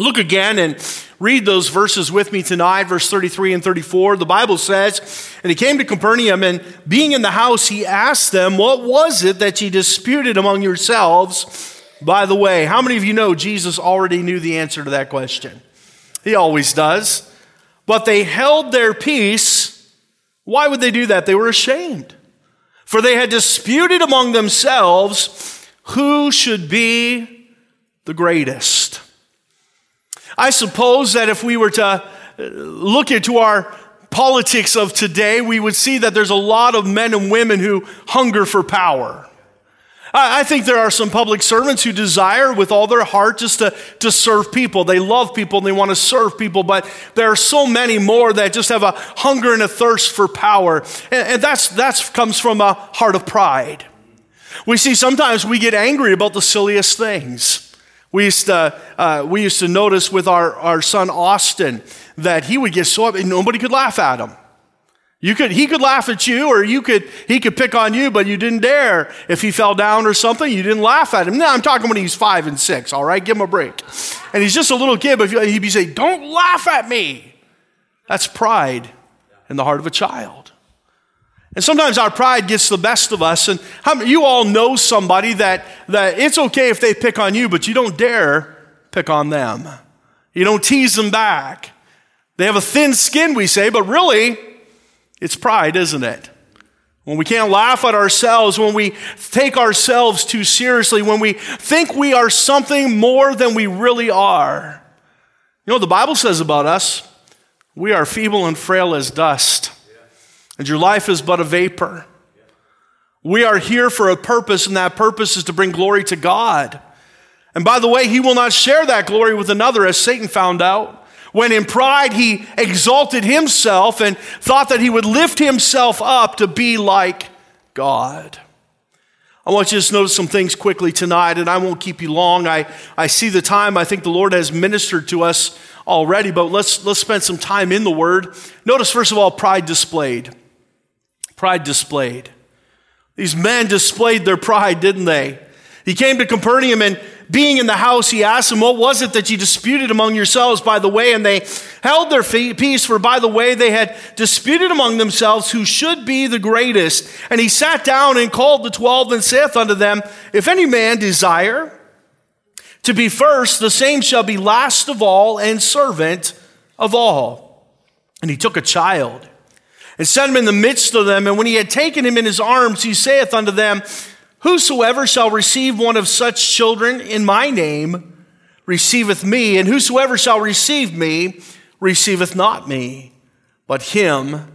Look again and read those verses with me tonight, verse 33 and 34. The Bible says, And he came to Capernaum, and being in the house, he asked them, What was it that ye disputed among yourselves by the way? How many of you know Jesus already knew the answer to that question? He always does. But they held their peace. Why would they do that? They were ashamed. For they had disputed among themselves who should be the greatest. I suppose that if we were to uh, look into our politics of today, we would see that there's a lot of men and women who hunger for power. I think there are some public servants who desire with all their heart just to, to serve people. They love people and they want to serve people, but there are so many more that just have a hunger and a thirst for power. And, and that's, that's comes from a heart of pride. We see sometimes we get angry about the silliest things. We used to, uh, we used to notice with our, our son Austin that he would get so up and nobody could laugh at him. You could, he could laugh at you or you could, he could pick on you, but you didn't dare. If he fell down or something, you didn't laugh at him. Now I'm talking when he's five and six, all right? Give him a break. And he's just a little kid, but he'd be saying, don't laugh at me. That's pride in the heart of a child. And sometimes our pride gets the best of us. And how, you all know somebody that, that it's okay if they pick on you, but you don't dare pick on them. You don't tease them back. They have a thin skin, we say, but really, it's pride, isn't it? When we can't laugh at ourselves, when we take ourselves too seriously, when we think we are something more than we really are. You know what the Bible says about us? We are feeble and frail as dust and your life is but a vapor. We are here for a purpose, and that purpose is to bring glory to God. And by the way, he will not share that glory with another, as Satan found out. When in pride he exalted himself and thought that he would lift himself up to be like God. I want you to just notice some things quickly tonight, and I won't keep you long. I, I see the time. I think the Lord has ministered to us already, but let's, let's spend some time in the Word. Notice, first of all, pride displayed. Pride displayed. These men displayed their pride, didn't they? He came to Capernaum and being in the house, he asked them, What was it that you disputed among yourselves by the way? And they held their peace, for by the way they had disputed among themselves who should be the greatest. And he sat down and called the twelve and saith unto them, If any man desire to be first, the same shall be last of all and servant of all. And he took a child and set him in the midst of them. And when he had taken him in his arms, he saith unto them, Whosoever shall receive one of such children in my name receiveth me, and whosoever shall receive me receiveth not me, but him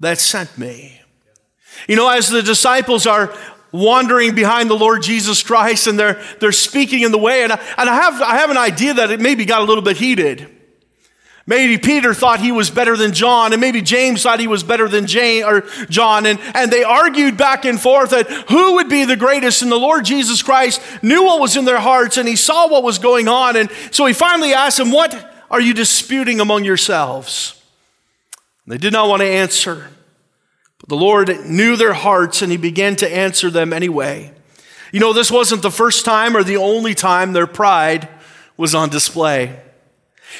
that sent me. You know, as the disciples are wandering behind the Lord Jesus Christ and they're, they're speaking in the way, and I, and I have, I have an idea that it maybe got a little bit heated. Maybe Peter thought he was better than John, and maybe James thought he was better than Jane, or John, and, and they argued back and forth that who would be the greatest. And the Lord Jesus Christ knew what was in their hearts, and he saw what was going on. And so he finally asked them, What are you disputing among yourselves? They did not want to answer. But the Lord knew their hearts, and he began to answer them anyway. You know, this wasn't the first time or the only time their pride was on display.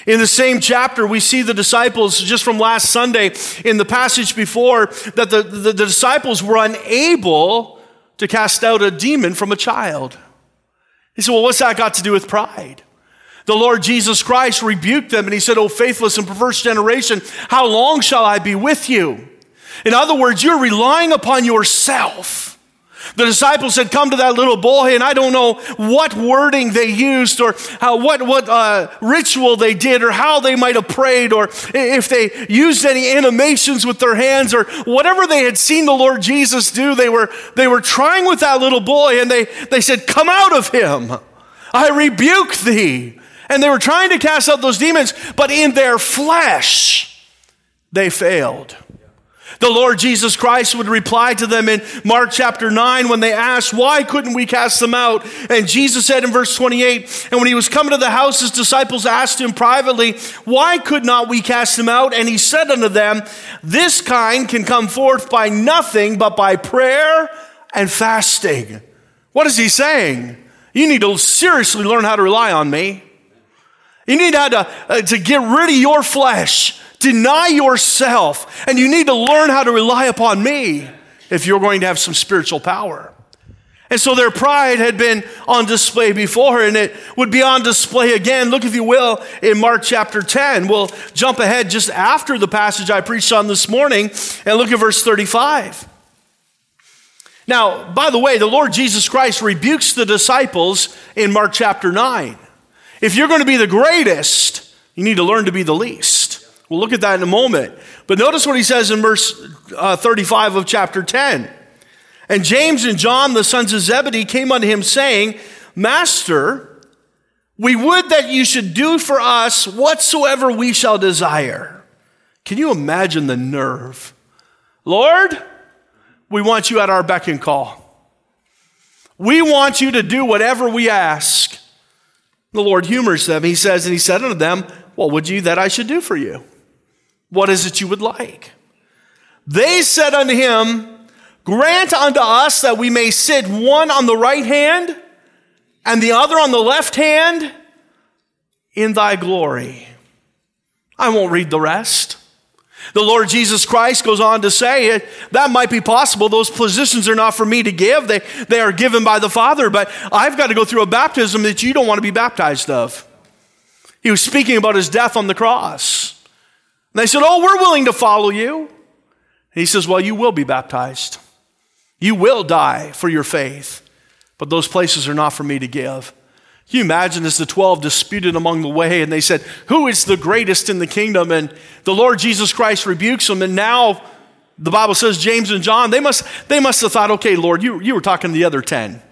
In the same chapter, we see the disciples, just from last Sunday in the passage before, that the, the, the, disciples were unable to cast out a demon from a child. He said, Well, what's that got to do with pride? The Lord Jesus Christ rebuked them and he said, Oh, faithless and perverse generation, how long shall I be with you? In other words, you're relying upon yourself the disciples had come to that little boy, and I don't know what wording they used or how, what, what uh, ritual they did or how they might have prayed or if they used any animations with their hands or whatever they had seen the Lord Jesus do. They were, they were trying with that little boy, and they, they said, Come out of him. I rebuke thee. And they were trying to cast out those demons, but in their flesh, they failed. The Lord Jesus Christ would reply to them in Mark chapter 9 when they asked, Why couldn't we cast them out? And Jesus said in verse 28, And when he was coming to the house, his disciples asked him privately, Why could not we cast them out? And he said unto them, This kind can come forth by nothing but by prayer and fasting. What is he saying? You need to seriously learn how to rely on me. You need how to, uh, to get rid of your flesh, deny yourself, and you need to learn how to rely upon me if you're going to have some spiritual power. And so their pride had been on display before, and it would be on display again. Look, if you will, in Mark chapter 10. We'll jump ahead just after the passage I preached on this morning and look at verse 35. Now, by the way, the Lord Jesus Christ rebukes the disciples in Mark chapter 9. If you're going to be the greatest, you need to learn to be the least. We'll look at that in a moment. But notice what he says in verse uh, 35 of chapter 10. And James and John, the sons of Zebedee, came unto him, saying, Master, we would that you should do for us whatsoever we shall desire. Can you imagine the nerve? Lord, we want you at our beck and call. We want you to do whatever we ask. The Lord humors them. He says, And he said unto them, What would you that I should do for you? What is it you would like? They said unto him, Grant unto us that we may sit one on the right hand and the other on the left hand in thy glory. I won't read the rest. The Lord Jesus Christ goes on to say that might be possible. Those positions are not for me to give. They, they are given by the Father, but I've got to go through a baptism that you don't want to be baptized of. He was speaking about his death on the cross. And they said, Oh, we're willing to follow you. And he says, Well, you will be baptized. You will die for your faith, but those places are not for me to give. Can you imagine as the 12 disputed among the way and they said, Who is the greatest in the kingdom? And the Lord Jesus Christ rebukes them. And now the Bible says James and John, they must, they must have thought, okay, Lord, you, you were talking to the other 10.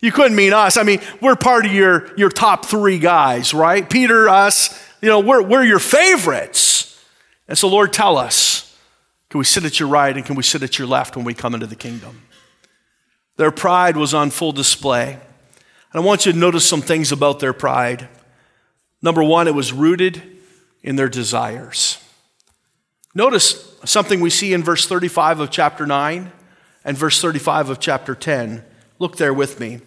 You couldn't mean us. I mean, we're part of your, your top three guys, right? Peter, us, you know, we're, we're your favorites. And so, Lord, tell us can we sit at your right and can we sit at your left when we come into the kingdom? Their pride was on full display. And I want you to notice some things about their pride. Number one, it was rooted in their desires. Notice something we see in verse 35 of chapter 9 and verse 35 of chapter 10. Look there with me.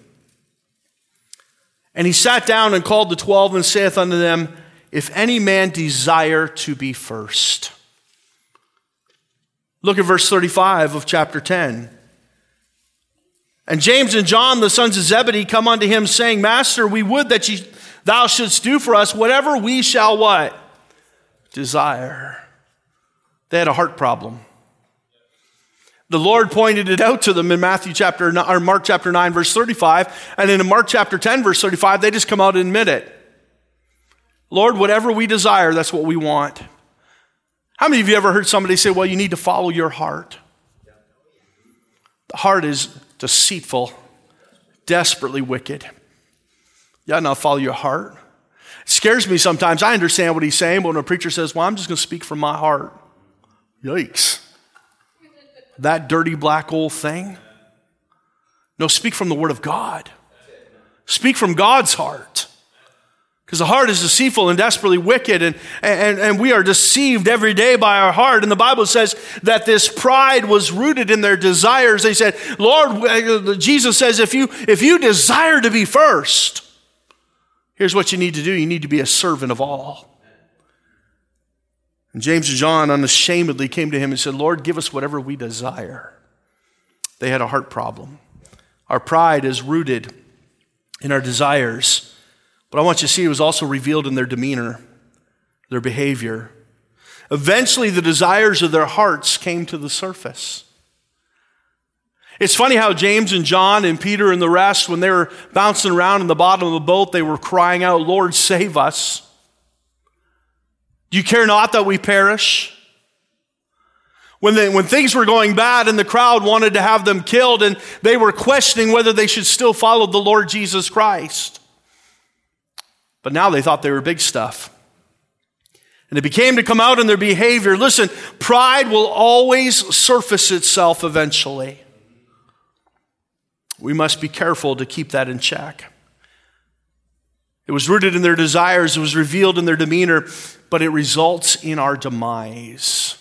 And he sat down and called the twelve and saith unto them, If any man desire to be first, Look at verse 35 of chapter 10. And James and John, the sons of Zebedee, come unto him, saying, Master, we would that thou shouldst do for us whatever we shall what? Desire. They had a heart problem. The Lord pointed it out to them in Matthew chapter or Mark chapter 9, verse 35. And in Mark chapter 10, verse 35, they just come out and admit it. Lord, whatever we desire, that's what we want. How many of you ever heard somebody say, well, you need to follow your heart? The heart is deceitful, desperately wicked. You ought not follow your heart. It scares me sometimes. I understand what he's saying, but when a preacher says, well, I'm just going to speak from my heart, yikes. That dirty black old thing. No, speak from the Word of God. Speak from God's heart. Because the heart is deceitful and desperately wicked, and, and, and we are deceived every day by our heart. And the Bible says that this pride was rooted in their desires. They said, Lord, uh, Jesus says, if you, if you desire to be first, here's what you need to do you need to be a servant of all. And James and John unashamedly came to him and said, Lord, give us whatever we desire. They had a heart problem. Our pride is rooted in our desires. But I want you to see it was also revealed in their demeanor, their behavior. Eventually, the desires of their hearts came to the surface. It's funny how James and John and Peter and the rest, when they were bouncing around in the bottom of the boat, they were crying out, Lord, save us. Do you care not that we perish? When, they, when things were going bad and the crowd wanted to have them killed and they were questioning whether they should still follow the Lord Jesus Christ. But now they thought they were big stuff. And it became to come out in their behavior. Listen, pride will always surface itself eventually. We must be careful to keep that in check. It was rooted in their desires, it was revealed in their demeanor, but it results in our demise.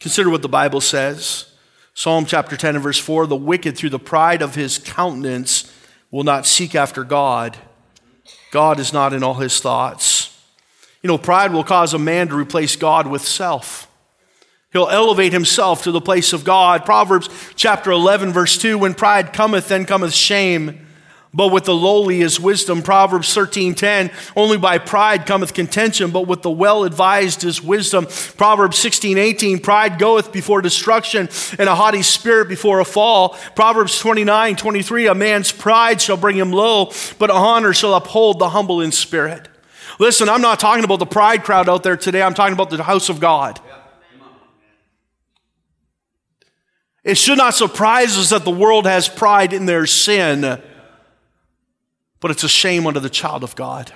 Consider what the Bible says. Psalm chapter 10 and verse 4 The wicked, through the pride of his countenance, will not seek after God God is not in all his thoughts. You know, pride will cause a man to replace God with self. He'll elevate himself to the place of God. Proverbs chapter 11, verse 2 When pride cometh, then cometh shame. But with the lowly is wisdom. Proverbs 13:10, Only by pride cometh contention, but with the well advised is wisdom. Proverbs 16:18, Pride goeth before destruction, and a haughty spirit before a fall. Proverbs 29:23, A man's pride shall bring him low, but honor shall uphold the humble in spirit. Listen, I'm not talking about the pride crowd out there today. I'm talking about the house of God. It should not surprise us that the world has pride in their sin, but it's a shame unto the child of God.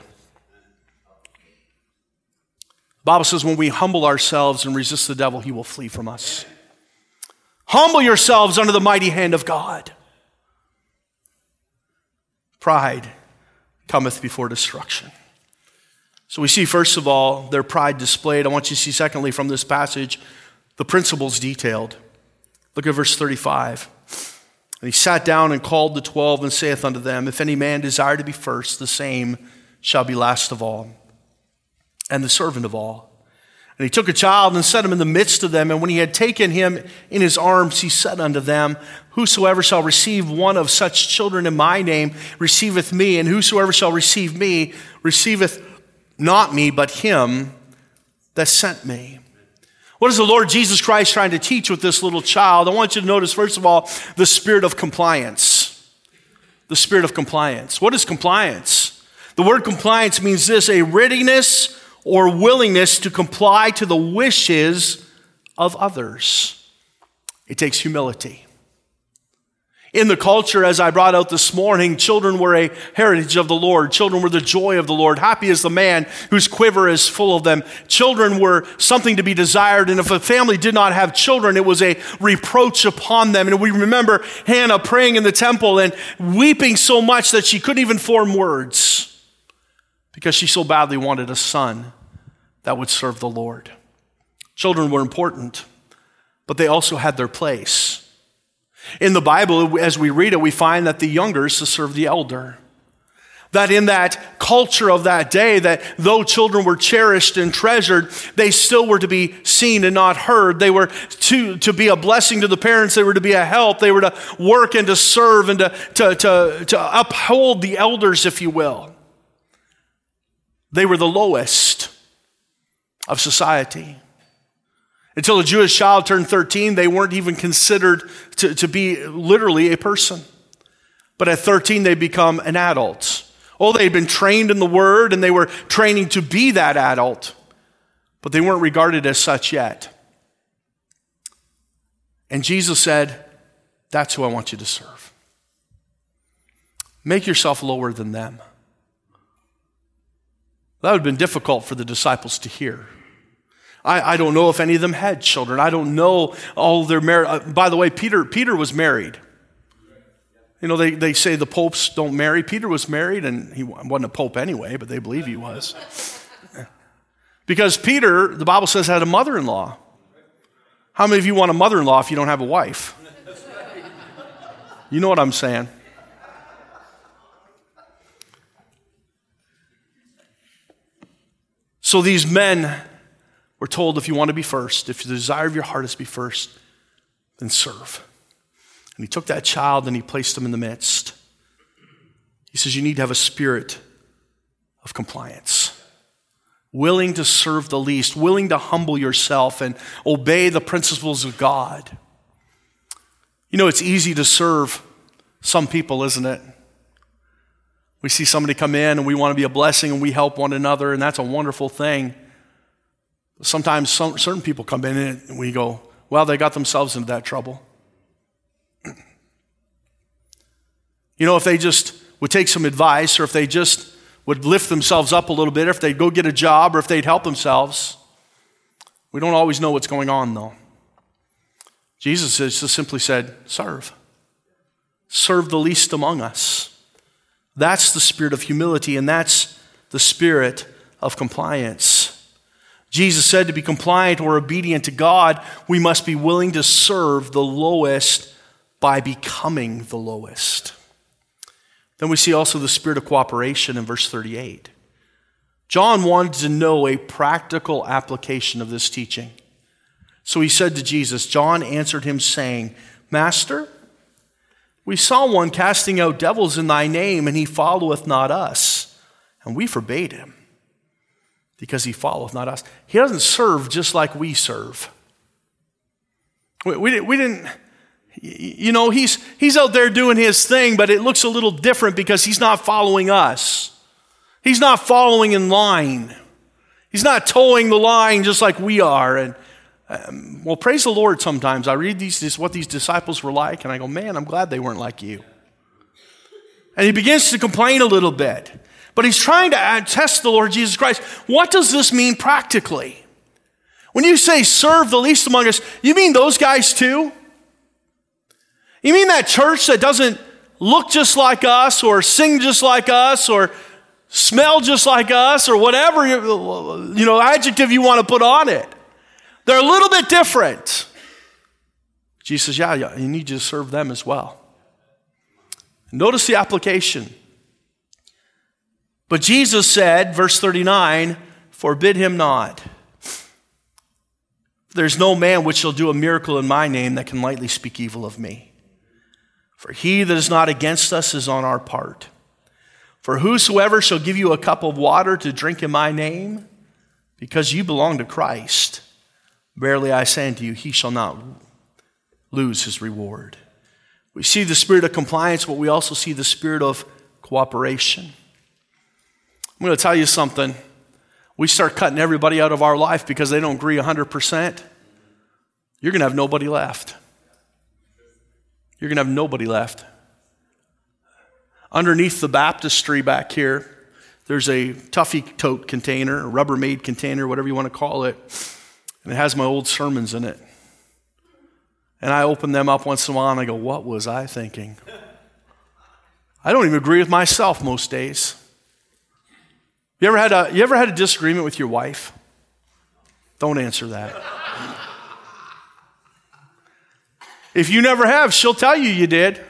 The Bible says when we humble ourselves and resist the devil, he will flee from us. Humble yourselves under the mighty hand of God. Pride cometh before destruction. So we see, first of all, their pride displayed. I want you to see, secondly, from this passage, the principles detailed. Look at verse 35. And he sat down and called the twelve and saith unto them, If any man desire to be first, the same shall be last of all, and the servant of all. And he took a child and set him in the midst of them. And when he had taken him in his arms, he said unto them, Whosoever shall receive one of such children in my name receiveth me, and whosoever shall receive me receiveth not me, but him that sent me. What is the Lord Jesus Christ trying to teach with this little child? I want you to notice, first of all, the spirit of compliance. The spirit of compliance. What is compliance? The word compliance means this a readiness or willingness to comply to the wishes of others. It takes humility. In the culture, as I brought out this morning, children were a heritage of the Lord. Children were the joy of the Lord. Happy is the man whose quiver is full of them. Children were something to be desired. And if a family did not have children, it was a reproach upon them. And we remember Hannah praying in the temple and weeping so much that she couldn't even form words because she so badly wanted a son that would serve the Lord. Children were important, but they also had their place. In the Bible, as we read it, we find that the younger is to serve the elder. That in that culture of that day, that though children were cherished and treasured, they still were to be seen and not heard. They were to, to be a blessing to the parents. They were to be a help. They were to work and to serve and to, to, to, to uphold the elders, if you will. They were the lowest of society. Until a Jewish child turned 13, they weren't even considered to, to be literally a person. But at 13, they become an adult. Oh, they'd been trained in the word and they were training to be that adult, but they weren't regarded as such yet. And Jesus said, That's who I want you to serve. Make yourself lower than them. That would have been difficult for the disciples to hear. I, I don't know if any of them had children. I don't know all their married. Uh, by the way, Peter, Peter was married. You know, they, they say the popes don't marry. Peter was married, and he wasn't a pope anyway, but they believe he was. Because Peter, the Bible says, had a mother in law. How many of you want a mother in law if you don't have a wife? You know what I'm saying. So these men we're told if you want to be first, if the desire of your heart is to be first, then serve. And he took that child and he placed him in the midst. He says, You need to have a spirit of compliance, willing to serve the least, willing to humble yourself and obey the principles of God. You know, it's easy to serve some people, isn't it? We see somebody come in and we want to be a blessing and we help one another, and that's a wonderful thing. Sometimes some, certain people come in and we go, well, they got themselves into that trouble. You know, if they just would take some advice or if they just would lift themselves up a little bit, or if they'd go get a job or if they'd help themselves. We don't always know what's going on, though. Jesus has just simply said, serve. Serve the least among us. That's the spirit of humility, and that's the spirit of compliance. Jesus said to be compliant or obedient to God, we must be willing to serve the lowest by becoming the lowest. Then we see also the spirit of cooperation in verse 38. John wanted to know a practical application of this teaching. So he said to Jesus, John answered him, saying, Master, we saw one casting out devils in thy name, and he followeth not us. And we forbade him because he followeth not us. He doesn't serve just like we serve. We, we, we didn't, you know, he's, he's out there doing his thing, but it looks a little different because he's not following us. He's not following in line. He's not toeing the line just like we are. And um, well, praise the Lord sometimes. I read these, what these disciples were like, and I go, man, I'm glad they weren't like you. And he begins to complain a little bit. But he's trying to test the Lord Jesus Christ. What does this mean practically? When you say serve the least among us, you mean those guys too? You mean that church that doesn't look just like us or sing just like us or smell just like us or whatever you know adjective you want to put on it? They're a little bit different. Jesus Yeah, yeah you need to serve them as well. Notice the application. But Jesus said, verse 39, forbid him not. There's no man which shall do a miracle in my name that can lightly speak evil of me. For he that is not against us is on our part. For whosoever shall give you a cup of water to drink in my name, because you belong to Christ, Verily I say unto you, he shall not lose his reward. We see the spirit of compliance, but we also see the spirit of cooperation. I'm going to tell you something. We start cutting everybody out of our life because they don't agree 100%. You're going to have nobody left. You're going to have nobody left. Underneath the baptistry back here, there's a Tuffy tote container, a Rubbermaid container, whatever you want to call it and it has my old sermons in it. And I open them up once in a while and I go, What was I thinking? I don't even agree with myself most days. You ever had a, you ever had a disagreement with your wife? Don't answer that. if you never have, she'll tell you you did.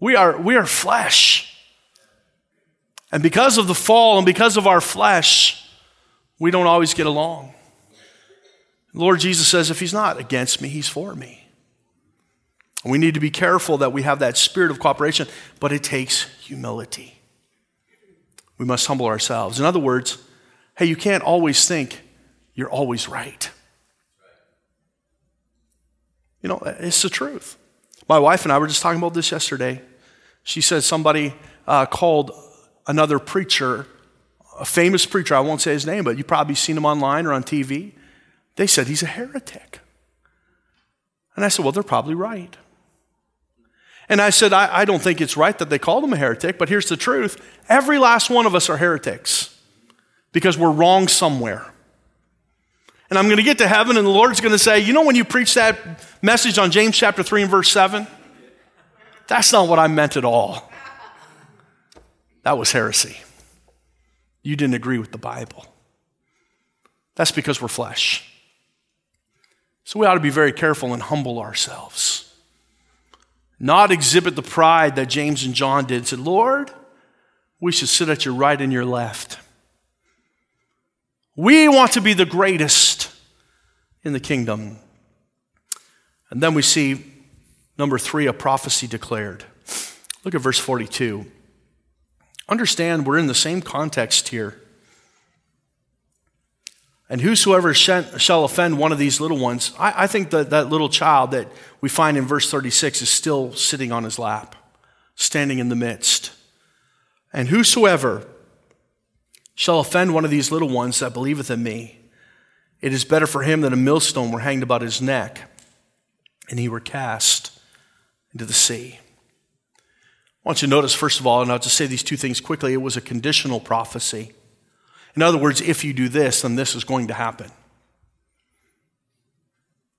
We are, we are flesh. And because of the fall and because of our flesh, we don't always get along. Lord Jesus says, if he's not against me, he's for me. We need to be careful that we have that spirit of cooperation, but it takes humility. We must humble ourselves. In other words, hey, you can't always think you're always right. You know, it's the truth. My wife and I were just talking about this yesterday. She said somebody uh, called another preacher a famous preacher, I won't say his name, but you've probably seen him online or on TV. They said he's a heretic. And I said, well, they're probably right. And I said, I, I, don't think it's right that they called him a heretic, but here's the truth every last one of us are heretics because we're wrong somewhere. And I'm going to get to heaven, and the Lord's going to say, You know, when you preach that message on James chapter 3 and verse 7? That's not what I meant at all. That was heresy you didn't agree with the Bible. That's because we're flesh. So we ought to be very careful and humble ourselves. Not exhibit the pride that James and John did. Said, Lord, we should sit at your right and your left. We want to be the greatest in the kingdom. And then we see number three, a prophecy declared. Look at verse 42. Understand, we're in the same context here. And whosoever shall offend one of these little ones, I, I, think that that little child that we find in verse 36 is still sitting on his lap, standing in the midst. And whosoever shall offend one of these little ones that believeth in me, it is better for him that a millstone were hanged about his neck and he were cast into the sea. I want you to notice, first of all, and I'll just say these two things quickly it was a conditional prophecy. In other words, if you do this, then this is going to happen.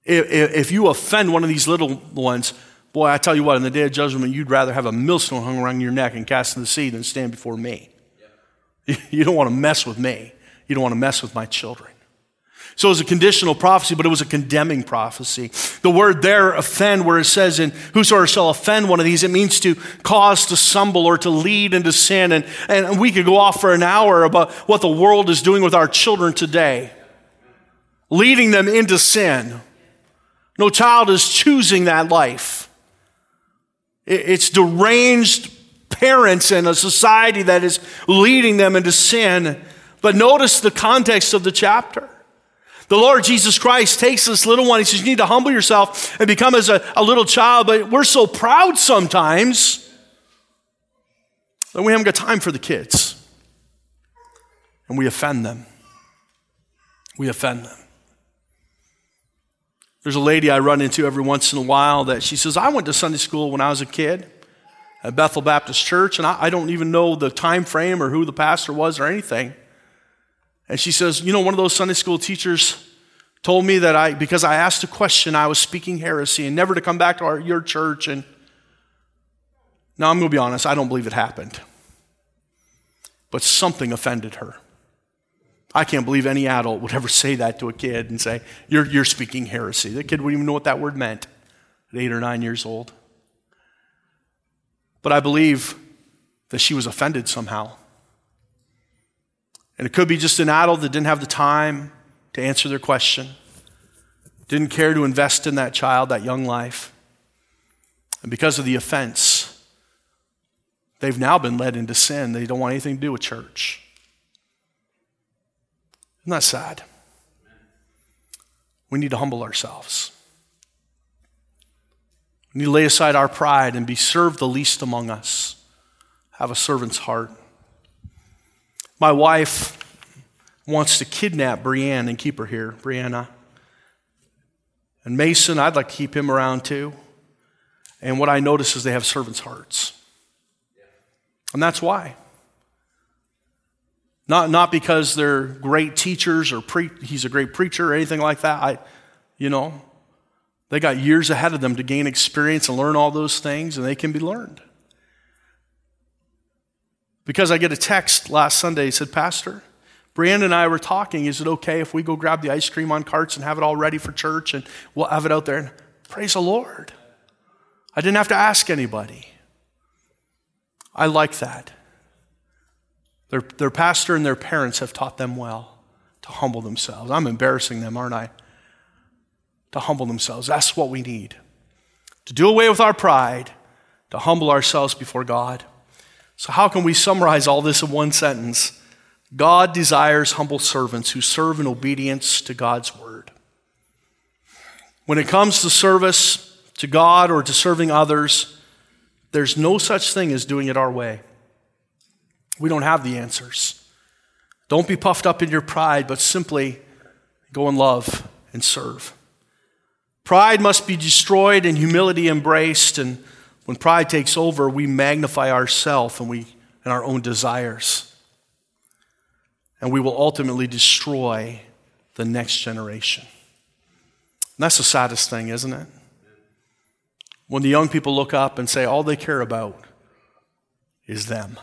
If you offend one of these little ones, boy, I tell you what, in the day of judgment, you'd rather have a millstone hung around your neck and cast in the sea than stand before me. You don't want to mess with me. You don't want to mess with my children. So it was a conditional prophecy, but it was a condemning prophecy. The word there, offend, where it says, in whosoever shall offend one of these, it means to cause to stumble or to lead into sin. And, and we could go off for an hour about what the world is doing with our children today, leading them into sin. No child is choosing that life. It's deranged parents and a society that is leading them into sin. But notice the context of the chapter. The Lord Jesus Christ takes this little one. He says, You need to humble yourself and become as a, a little child. But we're so proud sometimes that we haven't got time for the kids. And we offend them. We offend them. There's a lady I run into every once in a while that she says, I went to Sunday school when I was a kid at Bethel Baptist Church, and I, I don't even know the time frame or who the pastor was or anything. And she says, You know, one of those Sunday school teachers told me that I, because I asked a question, I was speaking heresy and never to come back to our, your church. And now I'm going to be honest, I don't believe it happened. But something offended her. I can't believe any adult would ever say that to a kid and say, You're, you're speaking heresy. The kid wouldn't even know what that word meant at eight or nine years old. But I believe that she was offended somehow. And it could be just an adult that didn't have the time to answer their question, didn't care to invest in that child, that young life. And because of the offense, they've now been led into sin. They don't want anything to do with church. Isn't that sad? We need to humble ourselves. We need to lay aside our pride and be served the least among us. Have a servant's heart. My wife wants to kidnap Brienne and keep her here, Brianna. And Mason, I'd like to keep him around too. And what I notice is they have servants' hearts. And that's why. Not, not because they're great teachers or pre- he's a great preacher or anything like that. I, you know, they got years ahead of them to gain experience and learn all those things, and they can be learned. Because I get a text last Sunday, he said, Pastor, Brandon and I were talking. Is it okay if we go grab the ice cream on carts and have it all ready for church and we'll have it out there? And praise the Lord. I didn't have to ask anybody. I like that. Their, their pastor and their parents have taught them well to humble themselves. I'm embarrassing them, aren't I? To humble themselves. That's what we need. To do away with our pride, to humble ourselves before God. So, how can we summarize all this in one sentence? God desires humble servants who serve in obedience to God's word. When it comes to service to God or to serving others, there's no such thing as doing it our way. We don't have the answers. Don't be puffed up in your pride, but simply go in love and serve. Pride must be destroyed and humility embraced. And when pride takes over, we magnify ourselves and, we, and our own desires. And we will ultimately destroy the next generation. And that's the saddest thing, isn't it? When the young people look up and say all they care about is them.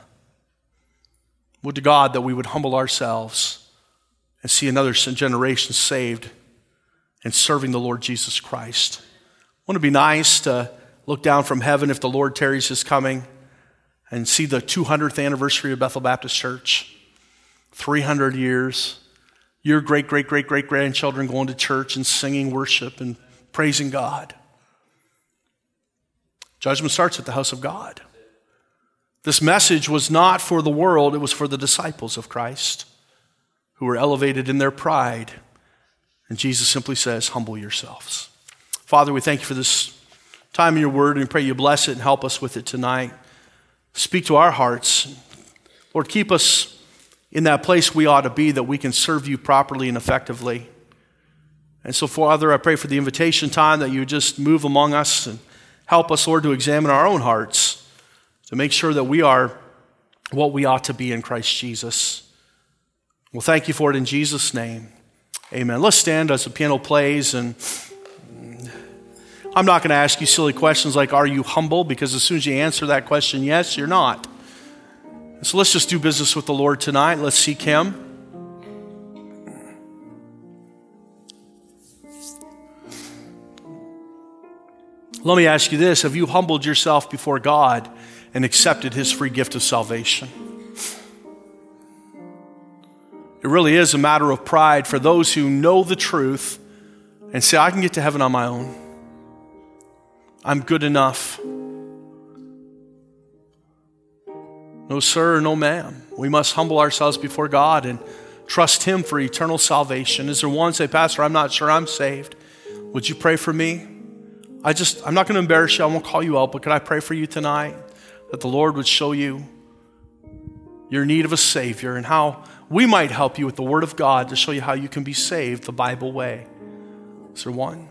Would to God that we would humble ourselves and see another generation saved and serving the Lord Jesus Christ. Wouldn't it be nice to look down from heaven if the Lord tarries his coming and see the 200th anniversary of Bethel Baptist Church? 300 years. Your great, great, great, great grandchildren going to church and singing worship and praising God. Judgment starts at the house of God. This message was not for the world, it was for the disciples of Christ who were elevated in their pride. And Jesus simply says, Humble yourselves. Father, we thank you for this time in your word and pray you bless it and help us with it tonight. Speak to our hearts. Lord, keep us in that place we ought to be that we can serve you properly and effectively. And so, Father, I pray for the invitation time that you just move among us and help us, Lord, to examine our own hearts to make sure that we are what we ought to be in Christ Jesus. Well, thank you for it in Jesus' name. Amen. Let's stand as the piano plays. And I'm not going to ask you silly questions like, Are you humble? Because as soon as you answer that question, yes, you're not. So let's just do business with the Lord tonight. Let's seek Him. Let me ask you this Have you humbled yourself before God and accepted His free gift of salvation? It really is a matter of pride for those who know the truth and say, I can get to heaven on my own. I'm good enough. No, sir, no, ma'am. We must humble ourselves before God and trust Him for eternal salvation. Is there one say, Pastor, I'm not sure I'm saved? Would you pray for me? I just, I'm not going to embarrass you. I won't call you out, but could I pray for you tonight that the Lord would show you your need of a Savior and how we might help you with the Word of God to show you how you can be saved the Bible way. Is there one?